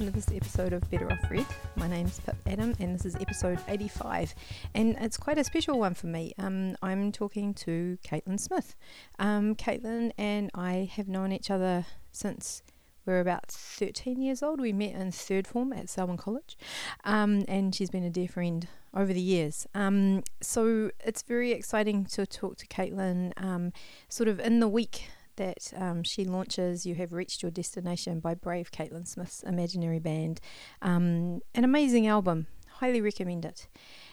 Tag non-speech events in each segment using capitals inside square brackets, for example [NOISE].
Welcome to this episode of Better Off Red. My name's Pip Adam, and this is episode 85. And it's quite a special one for me. Um, I'm talking to Caitlin Smith. Um, Caitlin and I have known each other since we are about 13 years old. We met in third form at Selwyn College, um, and she's been a dear friend over the years. Um, so it's very exciting to talk to Caitlin um, sort of in the week that um, she launches You Have Reached Your Destination by Brave Caitlin Smith's Imaginary Band. Um, an amazing album, highly recommend it.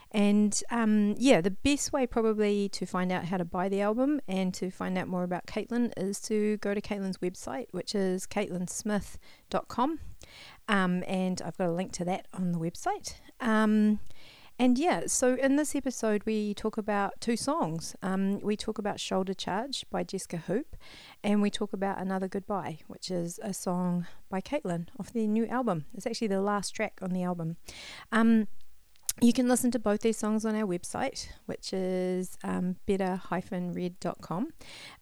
And um, yeah, the best way probably to find out how to buy the album and to find out more about Caitlin is to go to Caitlin's website, which is caitlinsmith.com. Um, and I've got a link to that on the website. Um, and yeah, so in this episode, we talk about two songs. Um, we talk about Shoulder Charge by Jessica Hoop, and we talk about Another Goodbye, which is a song by Caitlin off their new album. It's actually the last track on the album. Um, you can listen to both these songs on our website, which is um, better-red.com.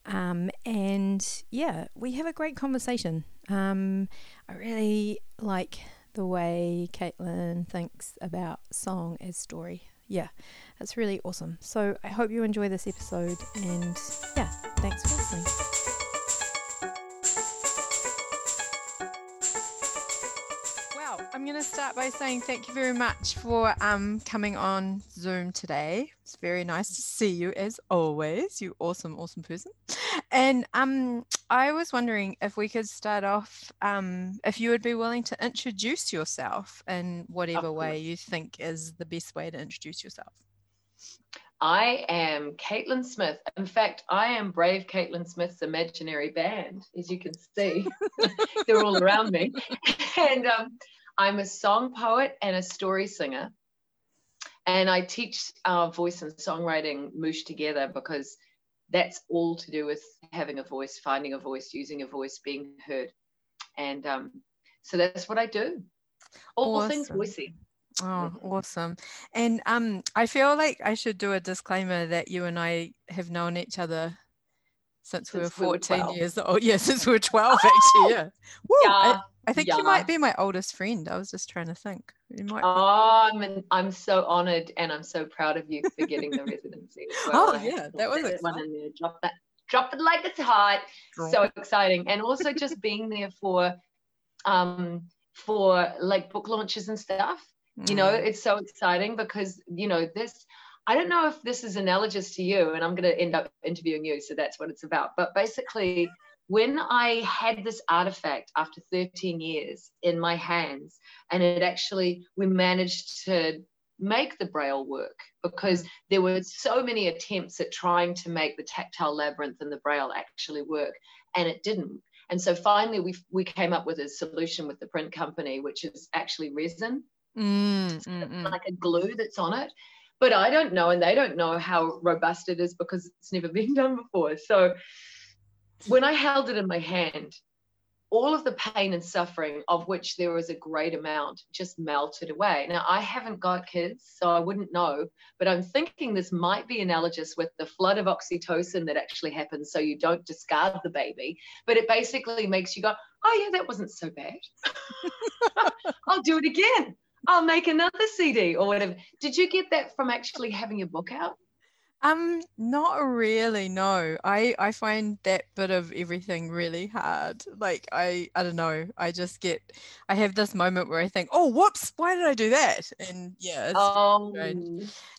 Um, and yeah, we have a great conversation. Um, I really like the way Caitlin thinks about song as story. Yeah, that's really awesome. So I hope you enjoy this episode and yeah, thanks for listening. Well, I'm going to start by saying thank you very much for um, coming on Zoom today. It's very nice to see you as always. You awesome, awesome person. And um, I was wondering if we could start off, um, if you would be willing to introduce yourself in whatever way you think is the best way to introduce yourself. I am Caitlin Smith. In fact, I am Brave Caitlin Smith's imaginary band, as you can see. [LAUGHS] They're all around me. [LAUGHS] And um, I'm a song poet and a story singer. And I teach uh, voice and songwriting moosh together because that's all to do with having a voice, finding a voice, using a voice, being heard. And um, so that's what I do. All awesome. things voicey. Oh, awesome. And um, I feel like I should do a disclaimer that you and I have known each other since, since we were 14 we years old. [LAUGHS] Yeah, since we were 12, oh! [LAUGHS] actually. Yeah. Woo, yeah. I, I think yeah. you might be my oldest friend. I was just trying to think. You might oh, I'm, I'm so honored and I'm so proud of you for getting the [LAUGHS] residency. Well. Oh, yeah, that was that one in there. Drop that, drop it like it's hot. So exciting. And also just being there for, um, for like book launches and stuff. Mm. You know, mm. it's so exciting because, you know, this, I don't know if this is analogous to you, and I'm going to end up interviewing you. So that's what it's about. But basically, when I had this artifact after 13 years in my hands, and it actually, we managed to make the braille work because there were so many attempts at trying to make the tactile labyrinth and the braille actually work, and it didn't. And so finally, we, we came up with a solution with the print company, which is actually resin, mm, mm, mm. like a glue that's on it. But I don't know, and they don't know how robust it is because it's never [LAUGHS] been done before. So when I held it in my hand, all of the pain and suffering, of which there was a great amount, just melted away. Now, I haven't got kids, so I wouldn't know, but I'm thinking this might be analogous with the flood of oxytocin that actually happens so you don't discard the baby. But it basically makes you go, oh, yeah, that wasn't so bad. [LAUGHS] I'll do it again. I'll make another CD or whatever. Did you get that from actually having your book out? Um, not really. No, I I find that bit of everything really hard. Like I I don't know. I just get I have this moment where I think, oh, whoops, why did I do that? And yeah, oh.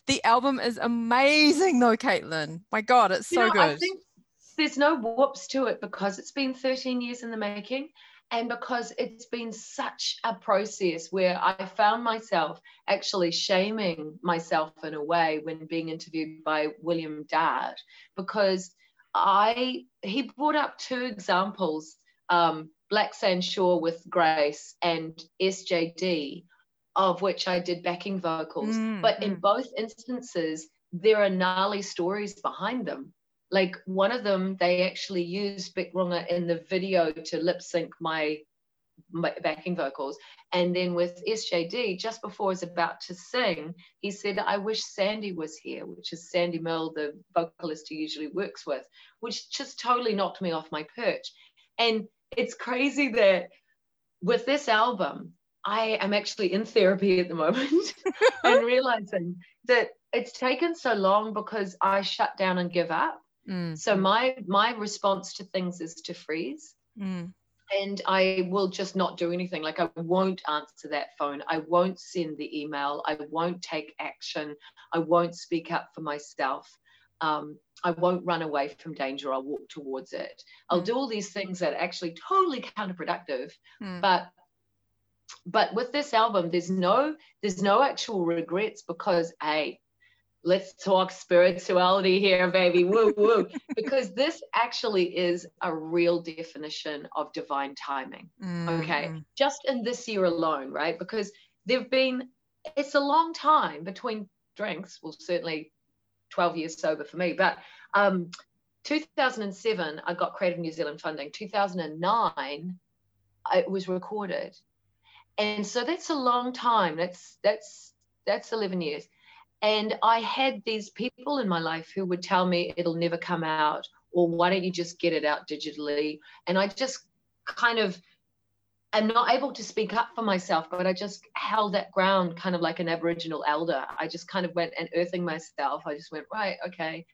the album is amazing though, Caitlin. My God, it's so know, good. I think there's no whoops to it because it's been 13 years in the making and because it's been such a process where I found myself actually shaming myself in a way when being interviewed by William Dart, because I he brought up two examples, um, Black Sand Shore with Grace and SJD, of which I did backing vocals. Mm, but in mm. both instances, there are gnarly stories behind them like one of them they actually used Bic Runga in the video to lip sync my, my backing vocals and then with SJD just before I was about to sing he said I wish Sandy was here which is Sandy Mill the vocalist he usually works with which just totally knocked me off my perch and it's crazy that with this album, I am actually in therapy at the moment [LAUGHS] and [LAUGHS] realizing that it's taken so long because I shut down and give up. Mm. So my my response to things is to freeze. Mm. And I will just not do anything. Like I won't answer that phone. I won't send the email. I won't take action. I won't speak up for myself. Um, I won't run away from danger. I'll walk towards it. I'll mm. do all these things that are actually totally counterproductive. Mm. But but with this album, there's no there's no actual regrets because hey, let's talk spirituality here, baby. Woo woo. [LAUGHS] because this actually is a real definition of divine timing. Mm. Okay. Just in this year alone, right? Because there've been it's a long time between drinks. Well, certainly 12 years sober for me. But um, 2007, I got Creative New Zealand funding. 2009, it was recorded, and so that's a long time. That's that's that's 11 years. And I had these people in my life who would tell me it'll never come out, or why don't you just get it out digitally? And I just kind of am not able to speak up for myself, but I just held that ground kind of like an Aboriginal elder. I just kind of went and earthing myself. I just went, right, okay.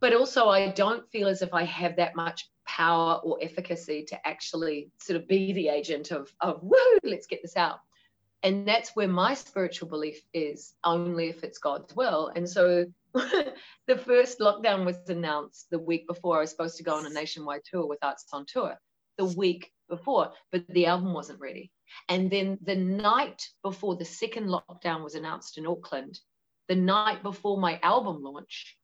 But also, I don't feel as if I have that much power or efficacy to actually sort of be the agent of, of woo, let's get this out. And that's where my spiritual belief is only if it's God's will. And so [LAUGHS] the first lockdown was announced the week before I was supposed to go on a nationwide tour with Arts on Tour. The week before, but the album wasn't ready. And then the night before the second lockdown was announced in Auckland, the night before my album launch,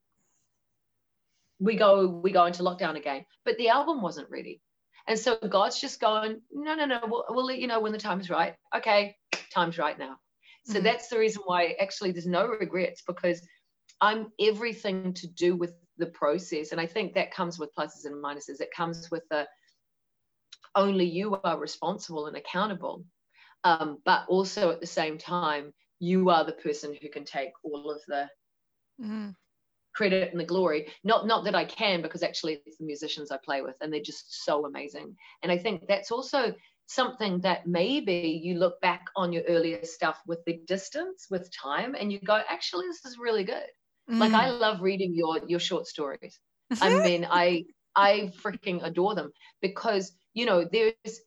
we go we go into lockdown again. But the album wasn't ready. And so God's just going, no, no, no, we'll, we'll let you know when the time's right. Okay, time's right now. So mm-hmm. that's the reason why actually there's no regrets because I'm everything to do with the process. And I think that comes with pluses and minuses. It comes with the only you are responsible and accountable. Um, but also at the same time, you are the person who can take all of the mm. Credit and the glory. Not not that I can, because actually it's the musicians I play with, and they're just so amazing. And I think that's also something that maybe you look back on your earlier stuff with the distance, with time, and you go, actually, this is really good. Mm. Like I love reading your your short stories. I mean, I I freaking adore them because you know there's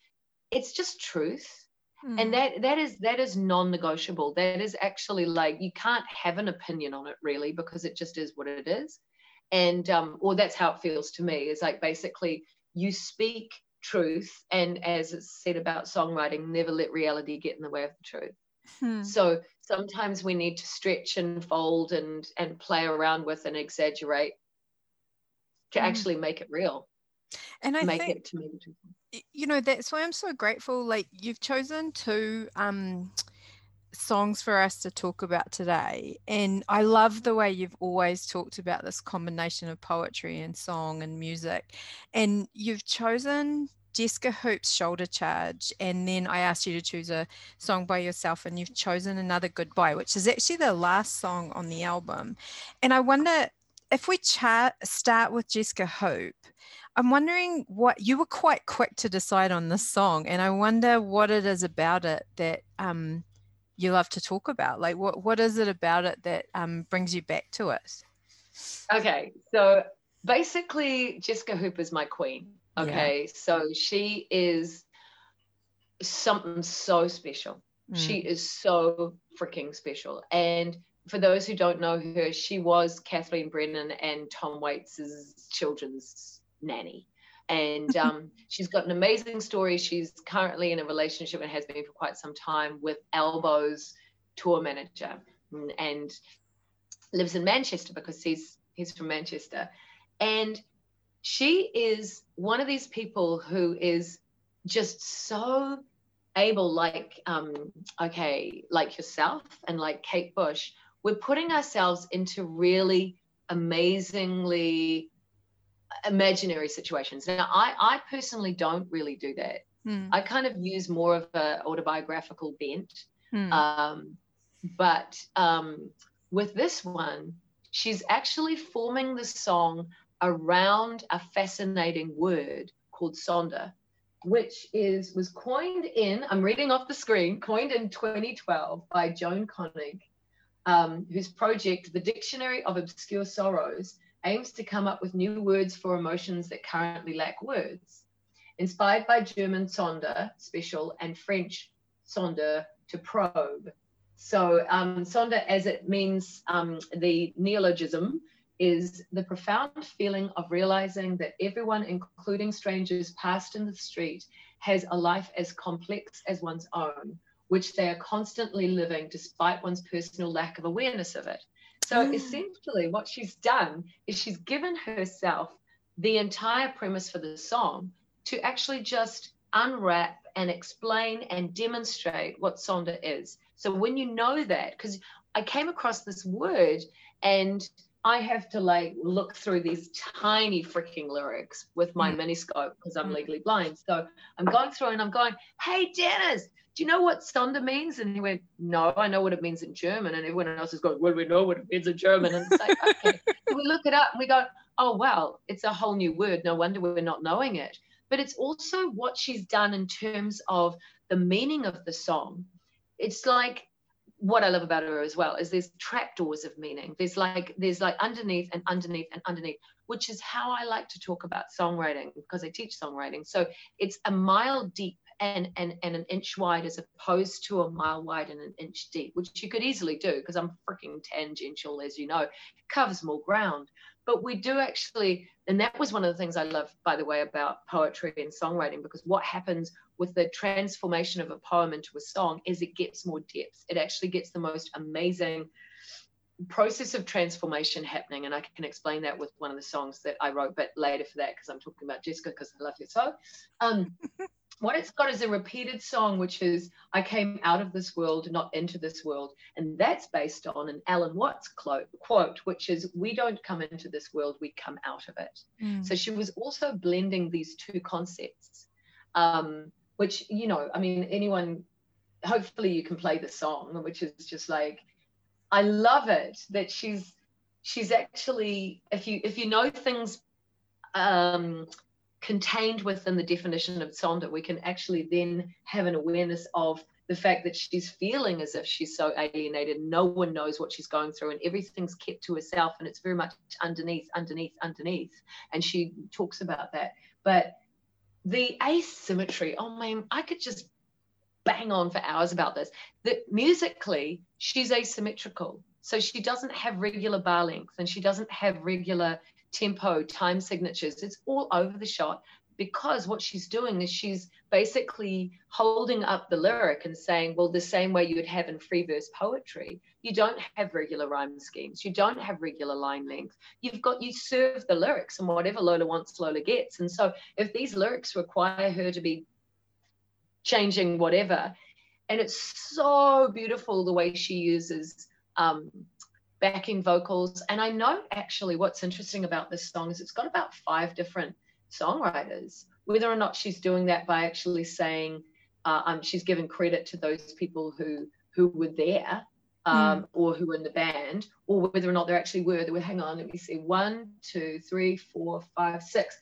it's just truth mm. and that that is that is non-negotiable that is actually like you can't have an opinion on it really because it just is what it is and um or that's how it feels to me is like basically you speak truth and as it's said about songwriting never let reality get in the way of the truth hmm. so sometimes we need to stretch and fold and and play around with and exaggerate to hmm. actually make it real and I make think, it to me. You know, that's why I'm so grateful. Like you've chosen two um, songs for us to talk about today, and I love the way you've always talked about this combination of poetry and song and music, and you've chosen Jessica Hoop's Shoulder Charge, and then I asked you to choose a song by yourself, and you've chosen another Goodbye, which is actually the last song on the album. And I wonder if we chat, start with Jessica Hoop, I'm wondering what you were quite quick to decide on this song, and I wonder what it is about it that um, you love to talk about. Like, what what is it about it that um, brings you back to it? Okay, so basically, Jessica Hoop is my queen. Okay, yeah. so she is something so special. Mm. She is so freaking special, and for those who don't know her, she was Kathleen Brennan and Tom Waits' children's nanny. And [LAUGHS] um, she's got an amazing story. She's currently in a relationship and has been for quite some time with Elbow's tour manager and lives in Manchester because he's he's from Manchester. And she is one of these people who is just so able, like um, okay, like yourself and like Kate Bush, we're putting ourselves into really amazingly imaginary situations. Now, I, I personally don't really do that. Mm. I kind of use more of an autobiographical bent. Mm. Um, but um, with this one, she's actually forming the song around a fascinating word called Sonder, which is was coined in I'm reading off the screen, coined in 2012 by John Koenig, um, whose project, The Dictionary of Obscure Sorrows, aims to come up with new words for emotions that currently lack words. Inspired by German Sonder, special, and French Sonder, to probe. So um, Sonder, as it means um, the neologism, is the profound feeling of realizing that everyone, including strangers passed in the street, has a life as complex as one's own, which they are constantly living despite one's personal lack of awareness of it. So mm. essentially, what she's done is she's given herself the entire premise for the song to actually just unwrap and explain and demonstrate what Sonder is. So when you know that, because I came across this word and I have to like look through these tiny freaking lyrics with my mm. miniscope because I'm mm. legally blind. So I'm going through and I'm going, hey, Dennis, do you know what Sonder means? And he went, no, I know what it means in German. And everyone else is going, well, we know what it means in German. And it's like, okay. [LAUGHS] so we look it up and we go, oh, well, it's a whole new word. No wonder we're not knowing it. But it's also what she's done in terms of the meaning of the song. It's like what I love about her as well is there's trapdoors of meaning. There's like there's like underneath and underneath and underneath, which is how I like to talk about songwriting because I teach songwriting. So it's a mile deep and and and an inch wide as opposed to a mile wide and an inch deep, which you could easily do because I'm freaking tangential, as you know, It covers more ground. But we do actually, and that was one of the things I love, by the way, about poetry and songwriting, because what happens with the transformation of a poem into a song is it gets more depth. It actually gets the most amazing process of transformation happening. And I can explain that with one of the songs that I wrote, but later for that, because I'm talking about Jessica, because I love you so. Um, [LAUGHS] what it's got is a repeated song, which is I came out of this world, not into this world. And that's based on an Alan Watts quote, which is We don't come into this world, we come out of it. Mm. So she was also blending these two concepts, um, which, you know, I mean, anyone, hopefully you can play the song, which is just like, I love it that she's she's actually if you if you know things um contained within the definition of Sonder, we can actually then have an awareness of the fact that she's feeling as if she's so alienated. No one knows what she's going through, and everything's kept to herself, and it's very much underneath, underneath, underneath. And she talks about that. But the asymmetry, oh man, I could just bang on for hours about this. That musically, she's asymmetrical. So she doesn't have regular bar length and she doesn't have regular tempo, time signatures. It's all over the shot because what she's doing is she's basically holding up the lyric and saying, well, the same way you would have in free verse poetry, you don't have regular rhyme schemes, you don't have regular line length. You've got you serve the lyrics and whatever Lola wants, Lola gets. And so if these lyrics require her to be changing whatever, and it's so beautiful the way she uses um, backing vocals. And I know actually what's interesting about this song is it's got about five different songwriters. Whether or not she's doing that by actually saying uh, um, she's given credit to those people who who were there um, mm. or who were in the band, or whether or not there actually were. There were, hang on, let me see, one, two, three, four, five, six,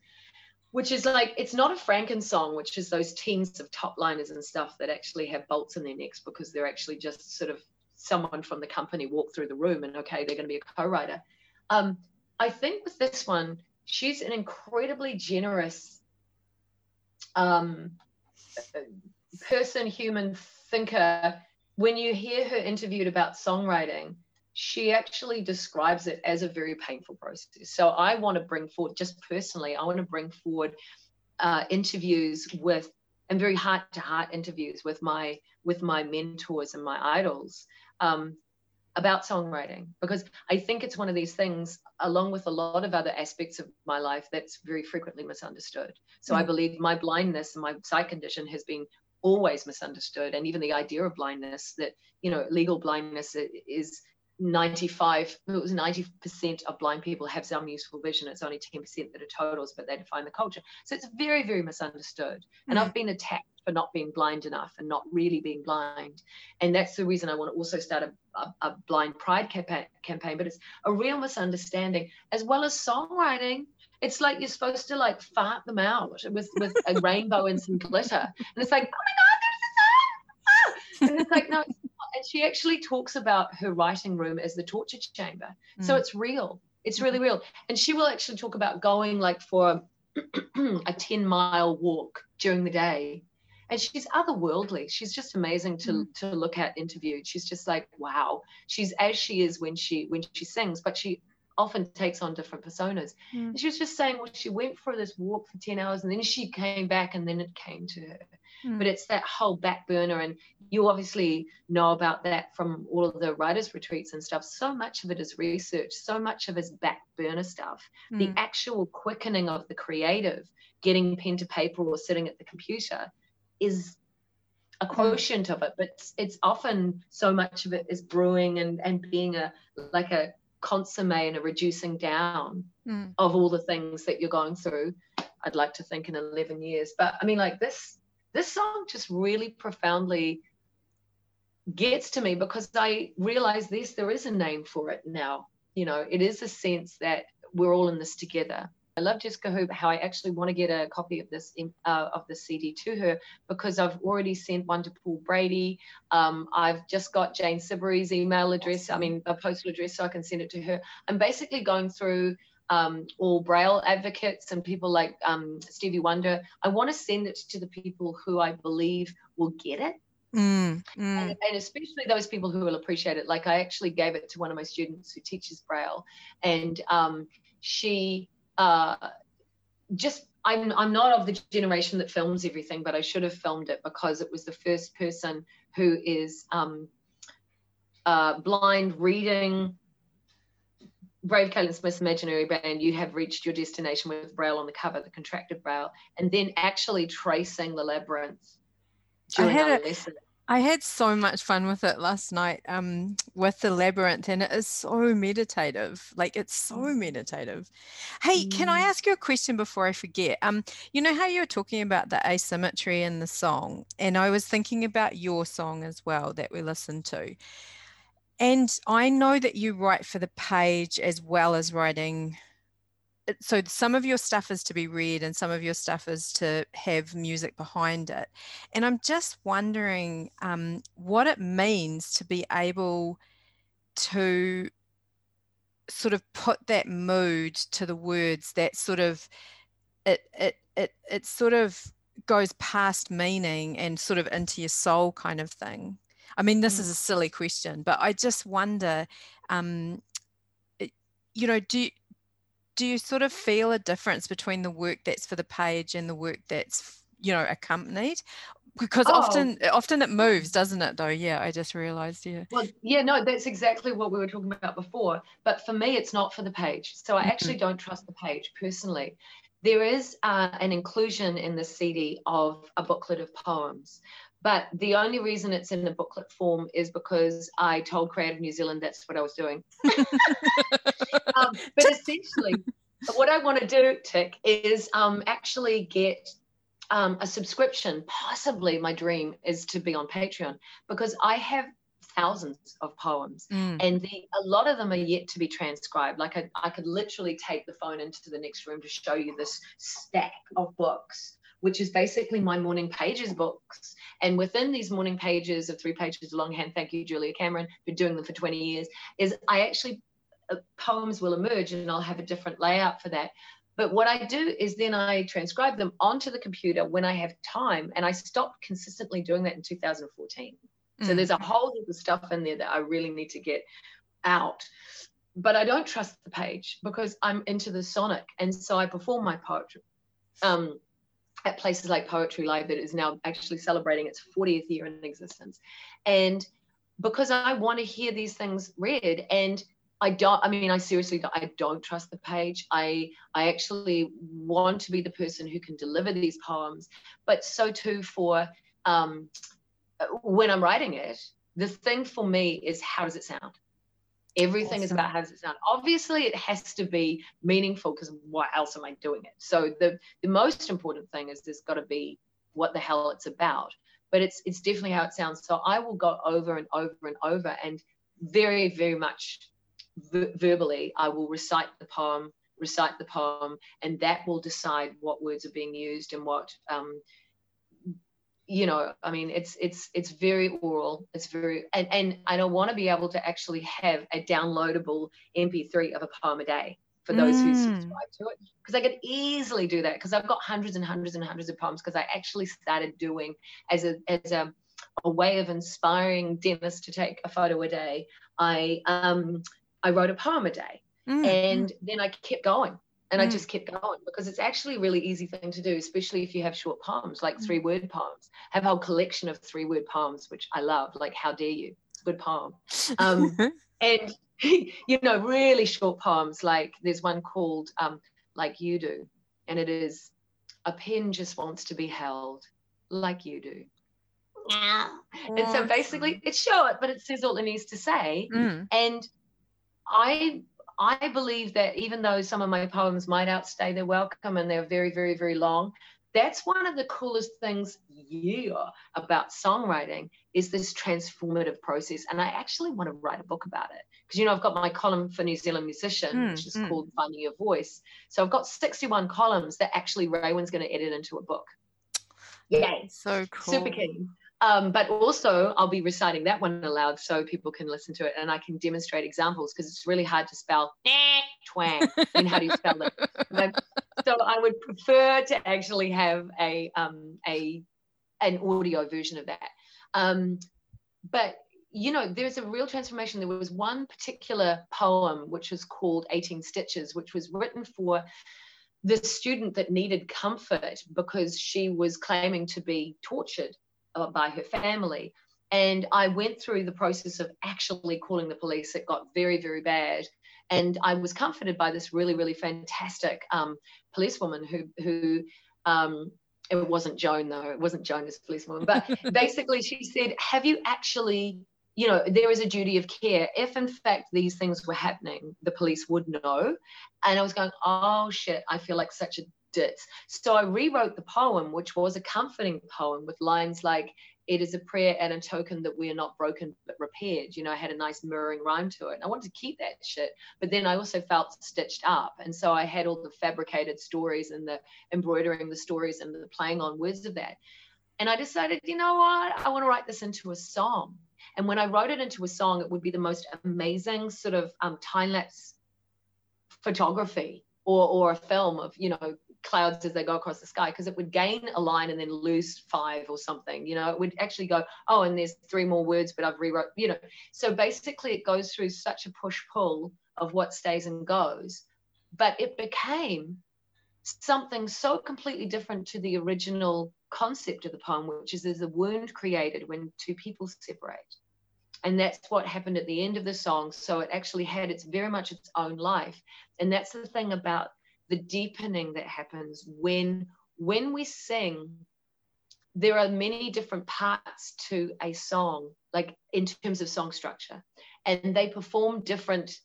which is like, it's not a Franken song, which is those teams of top liners and stuff that actually have bolts in their necks because they're actually just sort of someone from the company walk through the room and okay, they're going to be a co-writer. Um, I think with this one, she's an incredibly generous um, person, human thinker. When you hear her interviewed about songwriting, she actually describes it as a very painful process. So I want to bring forward, just personally, I want to bring forward uh, interviews with and very heart to heart interviews with my with my mentors and my idols um, about songwriting because I think it's one of these things, along with a lot of other aspects of my life, that's very frequently misunderstood. So mm. I believe my blindness and my psych condition has been always misunderstood, and even the idea of blindness that you know legal blindness is 95 it was 90% of blind people have some useful vision it's only 10% that are totals but they define the culture so it's very very misunderstood and mm. i've been attacked for not being blind enough and not really being blind. And that's the reason I want to also start a, a, a blind pride campaign, campaign. But it's a real misunderstanding as well as songwriting. It's like you're supposed to like fart them out with, with a rainbow and some glitter. And it's like, oh my God, there's a song! Ah! And it's like, no, it's she actually talks about her writing room as the torture chamber. Mm. So it's real. It's really real. And she will actually talk about going like for [CLEARS THROAT] a 10 mile walk during the day and she's otherworldly she's just amazing to mm. to look at interviewed she's just like wow she's as she is when she when she sings but she often takes on different personas mm. she was just saying well she went for this walk for 10 hours and then she came back and then it came to her mm. but it's that whole back burner and you obviously know about that from all of the writers retreats and stuff so much of it is research so much of it is back burner stuff mm. the actual quickening of the creative getting pen to paper or sitting at the computer is a mm. quotient of it but it's, it's often so much of it is brewing and and being a like a consomme and a reducing down mm. of all the things that you're going through i'd like to think in 11 years but i mean like this this song just really profoundly gets to me because I realize this, there is a name for it now. You know, it is a sense that we're all in this together. I love Jessica Hoop, how I actually want to get a copy of this uh, of the CD to her because I've already sent one to Paul Brady. Um, I've just got Jane Siberry's email address, I mean, a postal address, so I can send it to her. I'm basically going through um, all Braille advocates and people like um, Stevie Wonder. I want to send it to the people who I believe will get it. Mm, mm. And, and, especially those people who will appreciate it. Like I actually gave it to one of my students who teaches Braille, and um, she uh, just I'm I'm not of the generation that films everything, but I should have filmed it because it was the first person who is um, uh, blind reading Brave Caitlin Smith's Imaginary Band, you have reached your destination with Braille on the cover, the contracted Braille, and then actually tracing the labyrinth during I had a, lesson. I had so much fun with it last night um, with the labyrinth, and it is so meditative. Like it's so mm. meditative. Hey, mm. can I mm. ask you a question before I forget? Um, you know how you were talking about the asymmetry in the song, and I was thinking about your song as well that we listened to. And I know that you write for the page as well as writing. So some of your stuff is to be read and some of your stuff is to have music behind it. And I'm just wondering um, what it means to be able to sort of put that mood to the words that sort of it it it it sort of goes past meaning and sort of into your soul kind of thing I mean, this mm. is a silly question, but I just wonder, um, you know, do do you sort of feel a difference between the work that's for the page and the work that's you know accompanied? Because oh. often often it moves, doesn't it? Though, yeah, I just realized, yeah. Well, yeah, no, that's exactly what we were talking about before. But for me, it's not for the page, so I mm-hmm. actually don't trust the page personally there is uh, an inclusion in the CD of a booklet of poems. But the only reason it's in a booklet form is because I told Creative New Zealand that's what I was doing. [LAUGHS] um, but essentially, what I want to do, Tick, is um, actually get um, a subscription. Possibly my dream is to be on Patreon because I have thousands of poems mm. and the, a lot of them are yet to be transcribed like I, I could literally take the phone into the next room to show you this stack of books which is basically my morning pages books. And within these morning pages of three pages longhand, thank you, Julia Cameron, for doing them for 20 years, is I actually, uh, poems will emerge and I'll have a different layout for that. But what I do is then I transcribe them onto the computer when I have time. And I stopped consistently doing that in 2014. Mm. So there's a whole heap of stuff in there that I really need to get out. But I don't trust the page because I'm into the sonic. And so I perform my poetry. Um, at places like Poetry Live that is now actually celebrating its 40th year in existence. And because I want to hear these things read and I don't I mean I seriously don't, I don't trust the page. I I actually want to be the person who can deliver these poems, but so too for um, when I'm writing it, the thing for me is how does it sound? Everything awesome. is about how does it sound. Obviously, it has to be meaningful because why else am I doing it? So the the most important thing is there's got to be what the hell it's about but it's it's definitely how it sounds so i will go over and over and over and very very much v- verbally i will recite the poem recite the poem and that will decide what words are being used and what um, you know i mean it's it's it's very oral it's very and and i don't want to be able to actually have a downloadable mp3 of a poem a day for those mm. who subscribe to it because i could easily do that because i've got hundreds and hundreds and hundreds of poems because i actually started doing as a as a, a way of inspiring Dennis to take a photo a day i um i wrote a poem a day mm. and then i kept going and mm. I just kept going because it's actually a really easy thing to do, especially if you have short poems, like mm. three word poems. I have a whole collection of three word poems, which I love, like How Dare You? It's a good poem. Um, [LAUGHS] and, [LAUGHS] you know, really short poems, like there's one called um, Like You Do, and it is a pen just wants to be held like you do. Yeah. And so basically it's short, but it says all it needs to say. Mm. And I I believe that even though some of my poems might outstay their welcome and they're very, very, very long, that's one of the coolest things yeah about songwriting is this transformative process. And i actually want to write a book about it. Because you know i've got my column for new zealand musician mm, which is mm. called finding your voice. So i've got 61 columns that actually raywin's going to edit into a book. Yay. so cool. Super keen um, but also, I'll be reciting that one aloud so people can listen to it and I can demonstrate examples because it's really hard to spell [LAUGHS] twang and how do you spell it. so I would prefer to actually have a um, a an audio version of that. Um, but you know, there's a real transformation. There was one particular poem which was called 18 Stitches, which was written for the student that needed comfort because she was claiming to be tortured by her family. And I went through the process of actually calling the police. It got very, very bad. And I was comforted by this really, really fantastic um, policewoman who, who um, it wasn't Joan though, it wasn't Joan as policewoman, but [LAUGHS] basically she said, Have you actually, you know, there is a duty of care. If in fact these things were happening, the police would know. And I was going, Oh shit, I feel like such a so I rewrote the poem, which was a comforting poem with lines like, it is a prayer and a token that we are not broken but repaired. You know, I had a nice mirroring rhyme to it. And I wanted to keep that shit. But then I also felt stitched up. And so I had all the fabricated stories and the embroidering the stories and the playing on words of that. And I decided, you know what? I want to write this into a song. And when I wrote it into a song, it would be the most amazing sort of um, time lapse photography or, or a film of, you know, clouds as they go across the sky because it would gain a line and then lose five or something you know? It would actually go oh and there's three more words but i've rewrote you know? So basically it goes through such a push pull of what stays and goes but it became something so completely different to the original concept of the poem which is there's a wound created when two people separate. And that's what happened at the end of the song so it actually had its very much its own life. And that's the thing about the deepening that happens when when we sing there are many different parts to a song like in terms of song structure and they perform different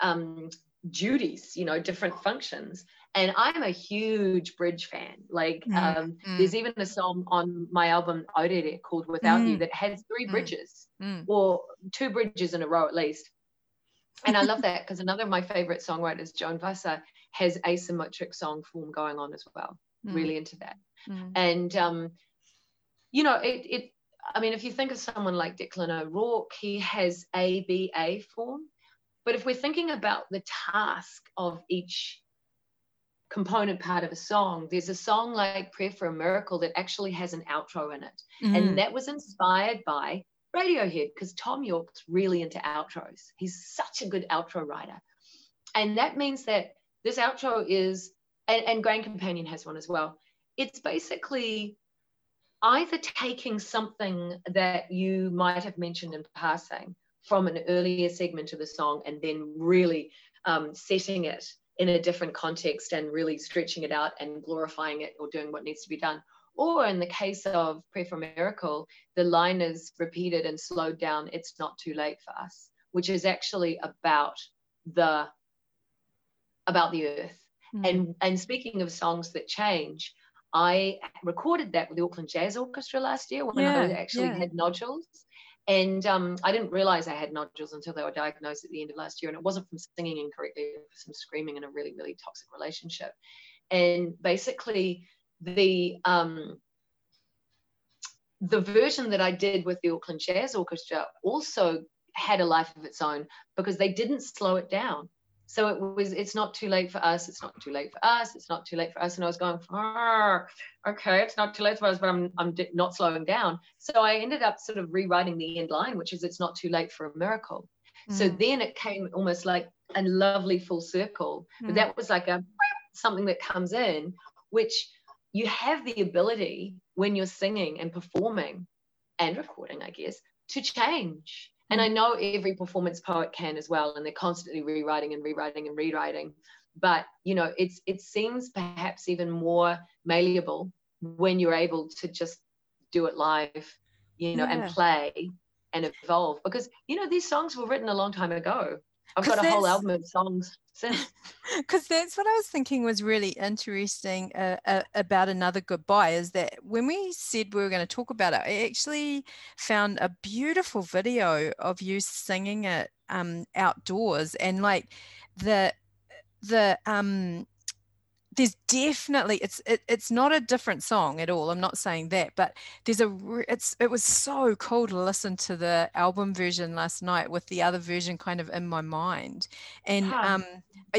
um, duties you know different functions and i'm a huge bridge fan like mm, um, mm. there's even a song on my album Aurere called without mm. you that has three mm, bridges mm. or two bridges in a row at least and i love that because another of my favorite songwriters Joan Wasser has asymmetric song form going on as well. Mm. Really into that. Mm. And um, you know, it it I mean, if you think of someone like Declan O'Rourke, he has ABA form. But if we're thinking about the task of each component part of a song, there's a song like Prayer for a Miracle that actually has an outro in it. Mm. And that was inspired by Radiohead because Thom Yorke's really into outros. He's such a good outro writer. And that means that this outro is, and, and Grand Companion has one as well. It's basically either taking something that you might have mentioned in passing from an earlier segment of the song and then really um, setting it in a different context and really stretching it out and glorifying it or doing what needs to be done. Or in the case of Prayer for Miracle, the line is repeated and slowed down, it's not too late for us, which is actually about the about the earth. Mm. And and speaking of songs that change, I recorded that with the Auckland Jazz Orchestra last year when Yeah, I actually yeah. had nodules. And um, I didn't realize I had nodules until they were diagnosed at the end of last year. And it wasn't from singing incorrectly, it was from screaming in a really, really toxic relationship. And basically, the um, the version that I did with the Auckland Jazz Orchestra also had a life of its own because they didn't slow it down. So it was, it's not too late for us. It's not too late for us. It's not too late for us. And I was going, "Ah, okay, it's not too late for us, but I'm, I'm not slowing down. So I ended up sort of rewriting the end line, which is, it's not too late for a miracle. So Mm. then it came almost like a lovely full circle. But Mm. that was like a something that comes in, which you have the ability when you're singing and performing and recording, I guess, to change. And I mm. know every performance poet can as well, and they're constantly rewriting and rewriting and rewriting. But you know, it's it seems perhaps even more malleable when you're able to just do it live, you know, Yeah. and play and evolve. Because you know, these songs were written a long time ago. I've got a whole album of songs because [LAUGHS] that's what I was thinking was really interesting uh, uh, about another goodbye is that when we said we were going to talk about it, I actually found a beautiful video of you singing it um, outdoors and like the the um there's definitely it's it, it's not a different song at all i'm not saying that but there's a it's it was so cool to listen to the album version last night with the other version kind of in my mind and Ah. um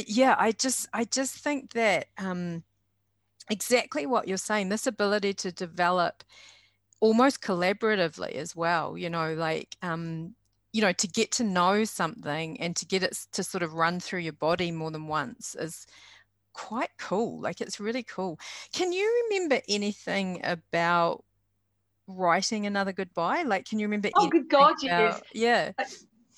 yeah i just i just think that um exactly what you're saying this ability to develop almost collaboratively as well you know like um you know to get to know something and to get it to sort of run through your body more than once is quite cool like it's really cool can you remember anything about writing another goodbye like can you remember Oh, good God, yes. yeah uh,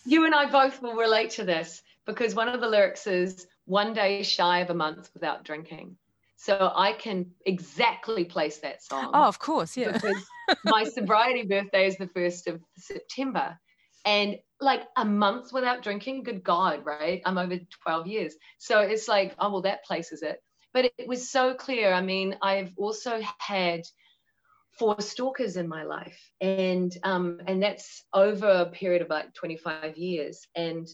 you and I both will relate to this because one of the lyrics is one day shy of a month without drinking. So I can exactly place that oh, song. oh of course yeah Because my sobriety birthday is the 1st of September. And like a month without drinking, good God, right? I'm over 12 years. So it's like, oh, well, that places it. But it was so clear. I mean, I've also had four stalkers in my life and um and that's over a period of like 25 years and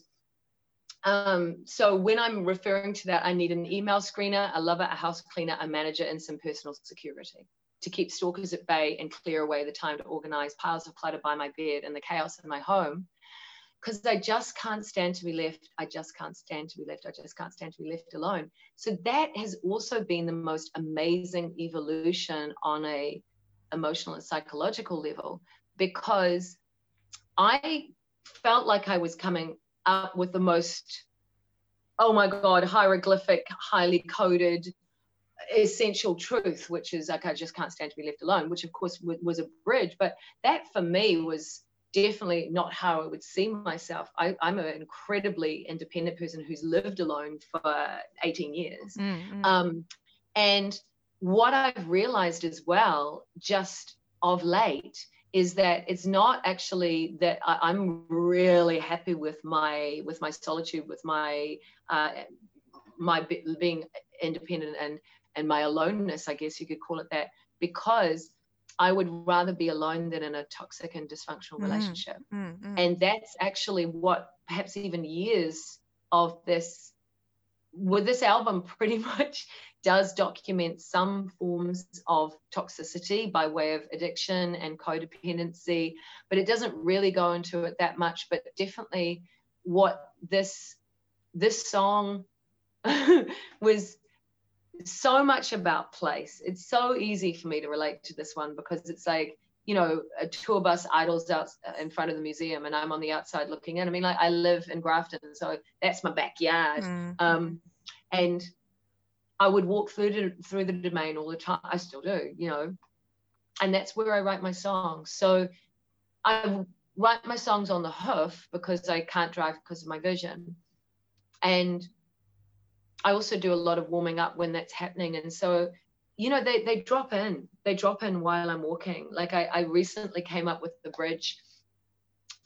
um so when i'm referring to that i need an email screener a lover a house cleaner a manager and some personal security to keep stalkers at bay and clear away the time to organize piles of clutter by my bed and the chaos in my home because I just can't stand to be left. I just can't stand to be left. I just can't stand to be left alone. So that has also been the most amazing evolution on a emotional and psychological level because I felt like I was coming up with the most, oh my God, hieroglyphic, highly coded, essential truth, which is like, I just can't stand to be left alone, which of course was a bridge. But that for me was definitely not how I would see myself. I, I'm an incredibly independent person who's lived alone for 18 years. Mm, mm. Um, and what I've realized as well, just of late, is that it's not actually that I, I'm really happy with my with my solitude, with my uh, my be- being independent and and my aloneness, I guess you could call it that, because I would rather be alone than in a toxic and dysfunctional Mm. relationship Mm, mm. and that's actually what perhaps even years of this with this album [LAUGHS] pretty much does document some forms of toxicity by way of addiction and codependency but it doesn't really go into it that much but definitely what this this song [LAUGHS] was so much about place it's so easy for me to relate to this one because it's like you know, a tour bus idles out in front of the museum and I'm on the outside looking in. I mean, like I live in Grafton, so that's my backyard. Mm, Um, and I would walk through the, through the domain all the time. I still do, you know, and that's where I write my songs. So I write my songs on the hoof because I can't drive because of my vision. And I also do a lot of warming up when that's happening. And so, you know, they, they drop in, they drop in while I'm walking. Like I, I recently came up with the bridge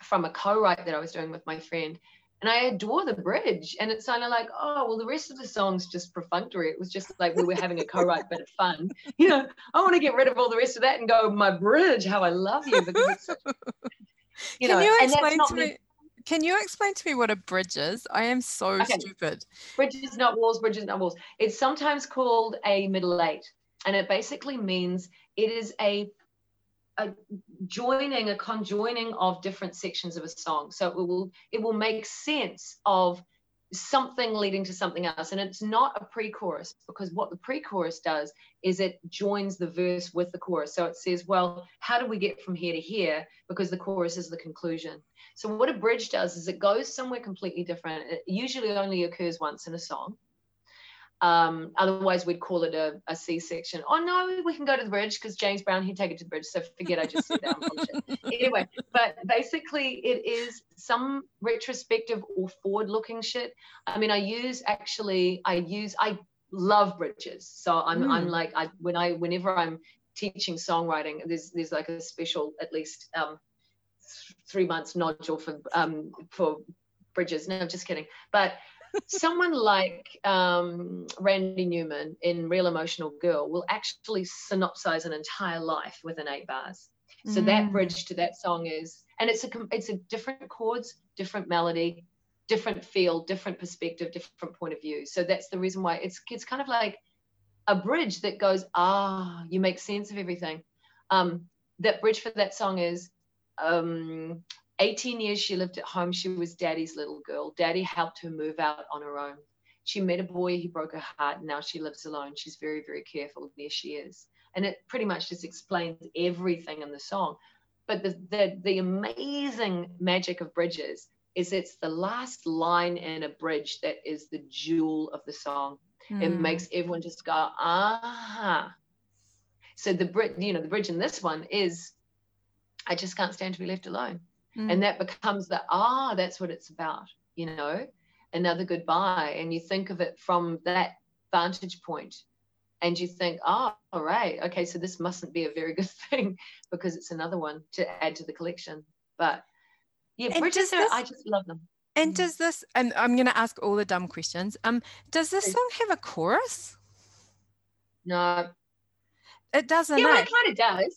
from a co-write that I was doing with my friend. and I adore the bridge. And it's kind of like, oh, well, the rest of the song's just perfunctory. It was just like we were having a co-write bit of fun. You know, I want to get rid of all the rest of that and go, my bridge, how I love you. Because it's, [LAUGHS] you Can know, you explain to me? Can you explain to me what a bridge is? I am so okay. stupid. Bridges, not walls, bridges, not walls. It's sometimes called a middle eight. And it basically means it is a a joining, a conjoining of different sections of a song. So it will it will make sense of something leading to something else. And it's not a pre-chorus because what the pre-chorus does is it joins the verse with the chorus. So it says, well, how do we get from here to here? Because the chorus is the conclusion. So what a bridge does is it goes somewhere completely different. It usually only occurs once in a song. Um, otherwise, we'd call it a a C-section. Oh no, we can go to the bridge because James Brown he'd take it to the bridge. So forget I just said that. [LAUGHS] anyway, but basically, it is some retrospective or forward-looking shit. I mean, I use actually, I use, I love bridges. So I'm mm. I'm hmm. like, I when I whenever I'm teaching songwriting, there's there's like a special at least um, three months nodule for um for bridges. No, I'm just kidding. But someone like um, Randy Newman in Real Emotional Girl will actually synopsize an entire life within eight bars. So mm. that bridge to that song is, and it's a it's a different chords, different melody, different feel, different perspective, different point of view. So that's the reason why it's it's kind of like a bridge that goes, ah, you make sense of everything. Um, that bridge for that song is um, 18 years she lived at home. She was daddy's little girl. Daddy helped her move out on her own. She met a boy, he broke her heart, and now she lives alone. She's very, very careful. There she is. And it pretty much just explains everything in the song. But the, the, the amazing magic of bridges is it's the last line in a bridge that is the jewel of the song. Mm. It hmm. makes everyone just go, ah. So the bridge, you know, the bridge in this one is, I just can't stand to be left alone mm. and that becomes the ah that's what it's about you know another goodbye. And you think of it from that vantage point and you think oh all right okay so this mustn't be a very [LAUGHS] good thing because it's another one to add to the collection. But yeah and bridges are, i just love them. and mm. does this and i'm going to ask all the dumb questions um does this song have a chorus? No. It doesn't yeah well, it kind of does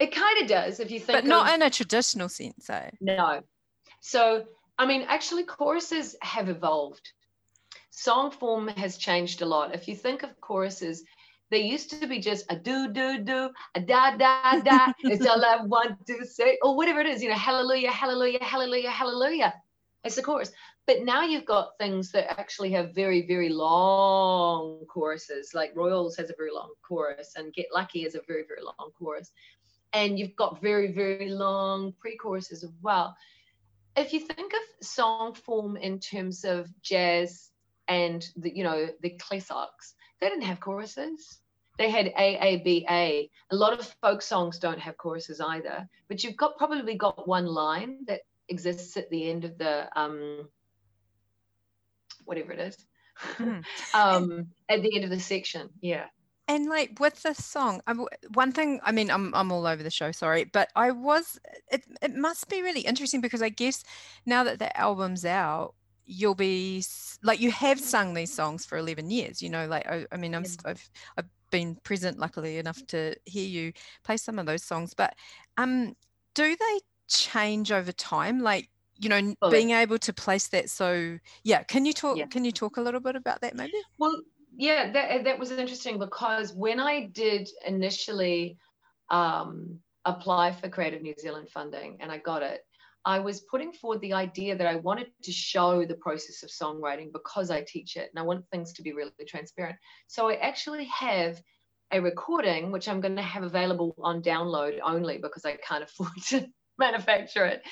it kind of does if you think, but not of, in a traditional sense, though. No. So, I mean, actually, choruses have evolved. Song form has changed a lot. If you think of choruses, they used to be just a do do do a da da da. [LAUGHS] it's all I want to say, or whatever it is. You know, hallelujah, hallelujah, hallelujah, hallelujah. It's the chorus. But now you've got things that actually have very, very long choruses. Like Royals has a very long chorus, and Get Lucky is a very, very long chorus and you've got very very long pre-choruses as well. If you think of song form in terms of jazz and the you know the classics they didn't have choruses. They had a a b a. A lot of folk songs don't have choruses either but you've got probably got one line that exists at the end of the um whatever it is. Mm. [LAUGHS] um at the end of the section yeah and like with this song I, one thing i mean I'm, I'm all over the show sorry but i was it, it must be really interesting because i guess now that the album's out you'll be like you have sung these songs for 11 years you know like i, I mean I'm, I've, I've been present luckily enough to hear you play some of those songs but um do they change over time? Like you know being able to place that so yeah can you talk yeah. can you talk a little bit about that maybe? Well yeah, that, that was interesting because when I did initially um, apply for Creative New Zealand funding and I got it, I was putting forward the idea that I wanted to show the process of songwriting because I teach it and I want things to be really transparent. So I actually have a recording, which I'm going to have available on download only because I can't [LAUGHS] afford to manufacture it,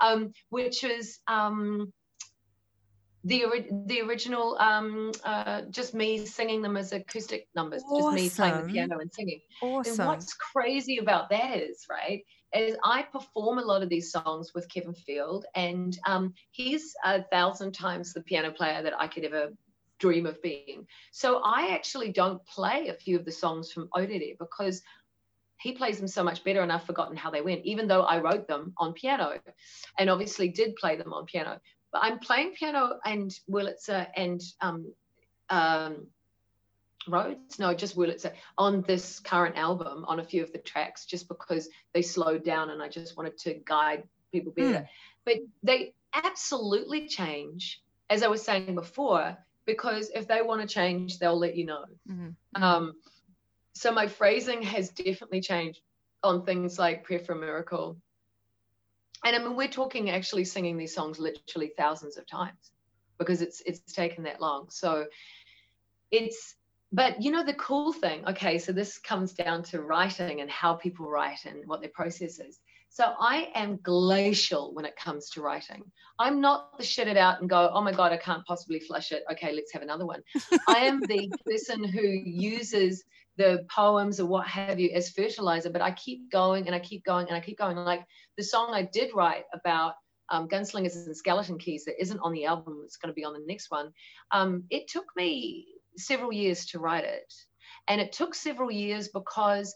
um, which is um, the the original um uh just me singing them as acoustic numbers awesome. just me playing the piano and singing awesome. and what's crazy about that is right is i perform a lot of these songs with kevin field and um he's a thousand times the piano player that i could ever dream of being so i actually don't play a few of the songs from Orere because he plays them so much better and I've forgotten how they went, even though I wrote them on piano and obviously did play them on piano. But I'm playing piano and Wurlitzer and um, um, Rhodes, no, just Wurlitzer on this current album on a few of the tracks, just because they slowed down and I just wanted to guide people better. Mm. But they absolutely change, as I was saying before, because if they want to change, they'll let you know. Mm-hmm. Um, so my phrasing has definitely changed on things like Prayer for a Miracle. And I mean, we're talking actually singing these songs literally thousands of times because it's it's taken that long. So it's but you know the cool thing okay so this comes down to writing and how people write and what their process is so i am glacial when it comes to writing. I'm not the shit it out and go oh my god i can't possibly flush it. Okay let's have another one. [LAUGHS] I am the person who uses the poems or what have you as fertilizer but i keep going and i keep going and i keep going. Like the song i did write about um, gunslingers and skeleton keys that isn't on the album it's going to be on the next one um, it took me several years to write it. And it took several years because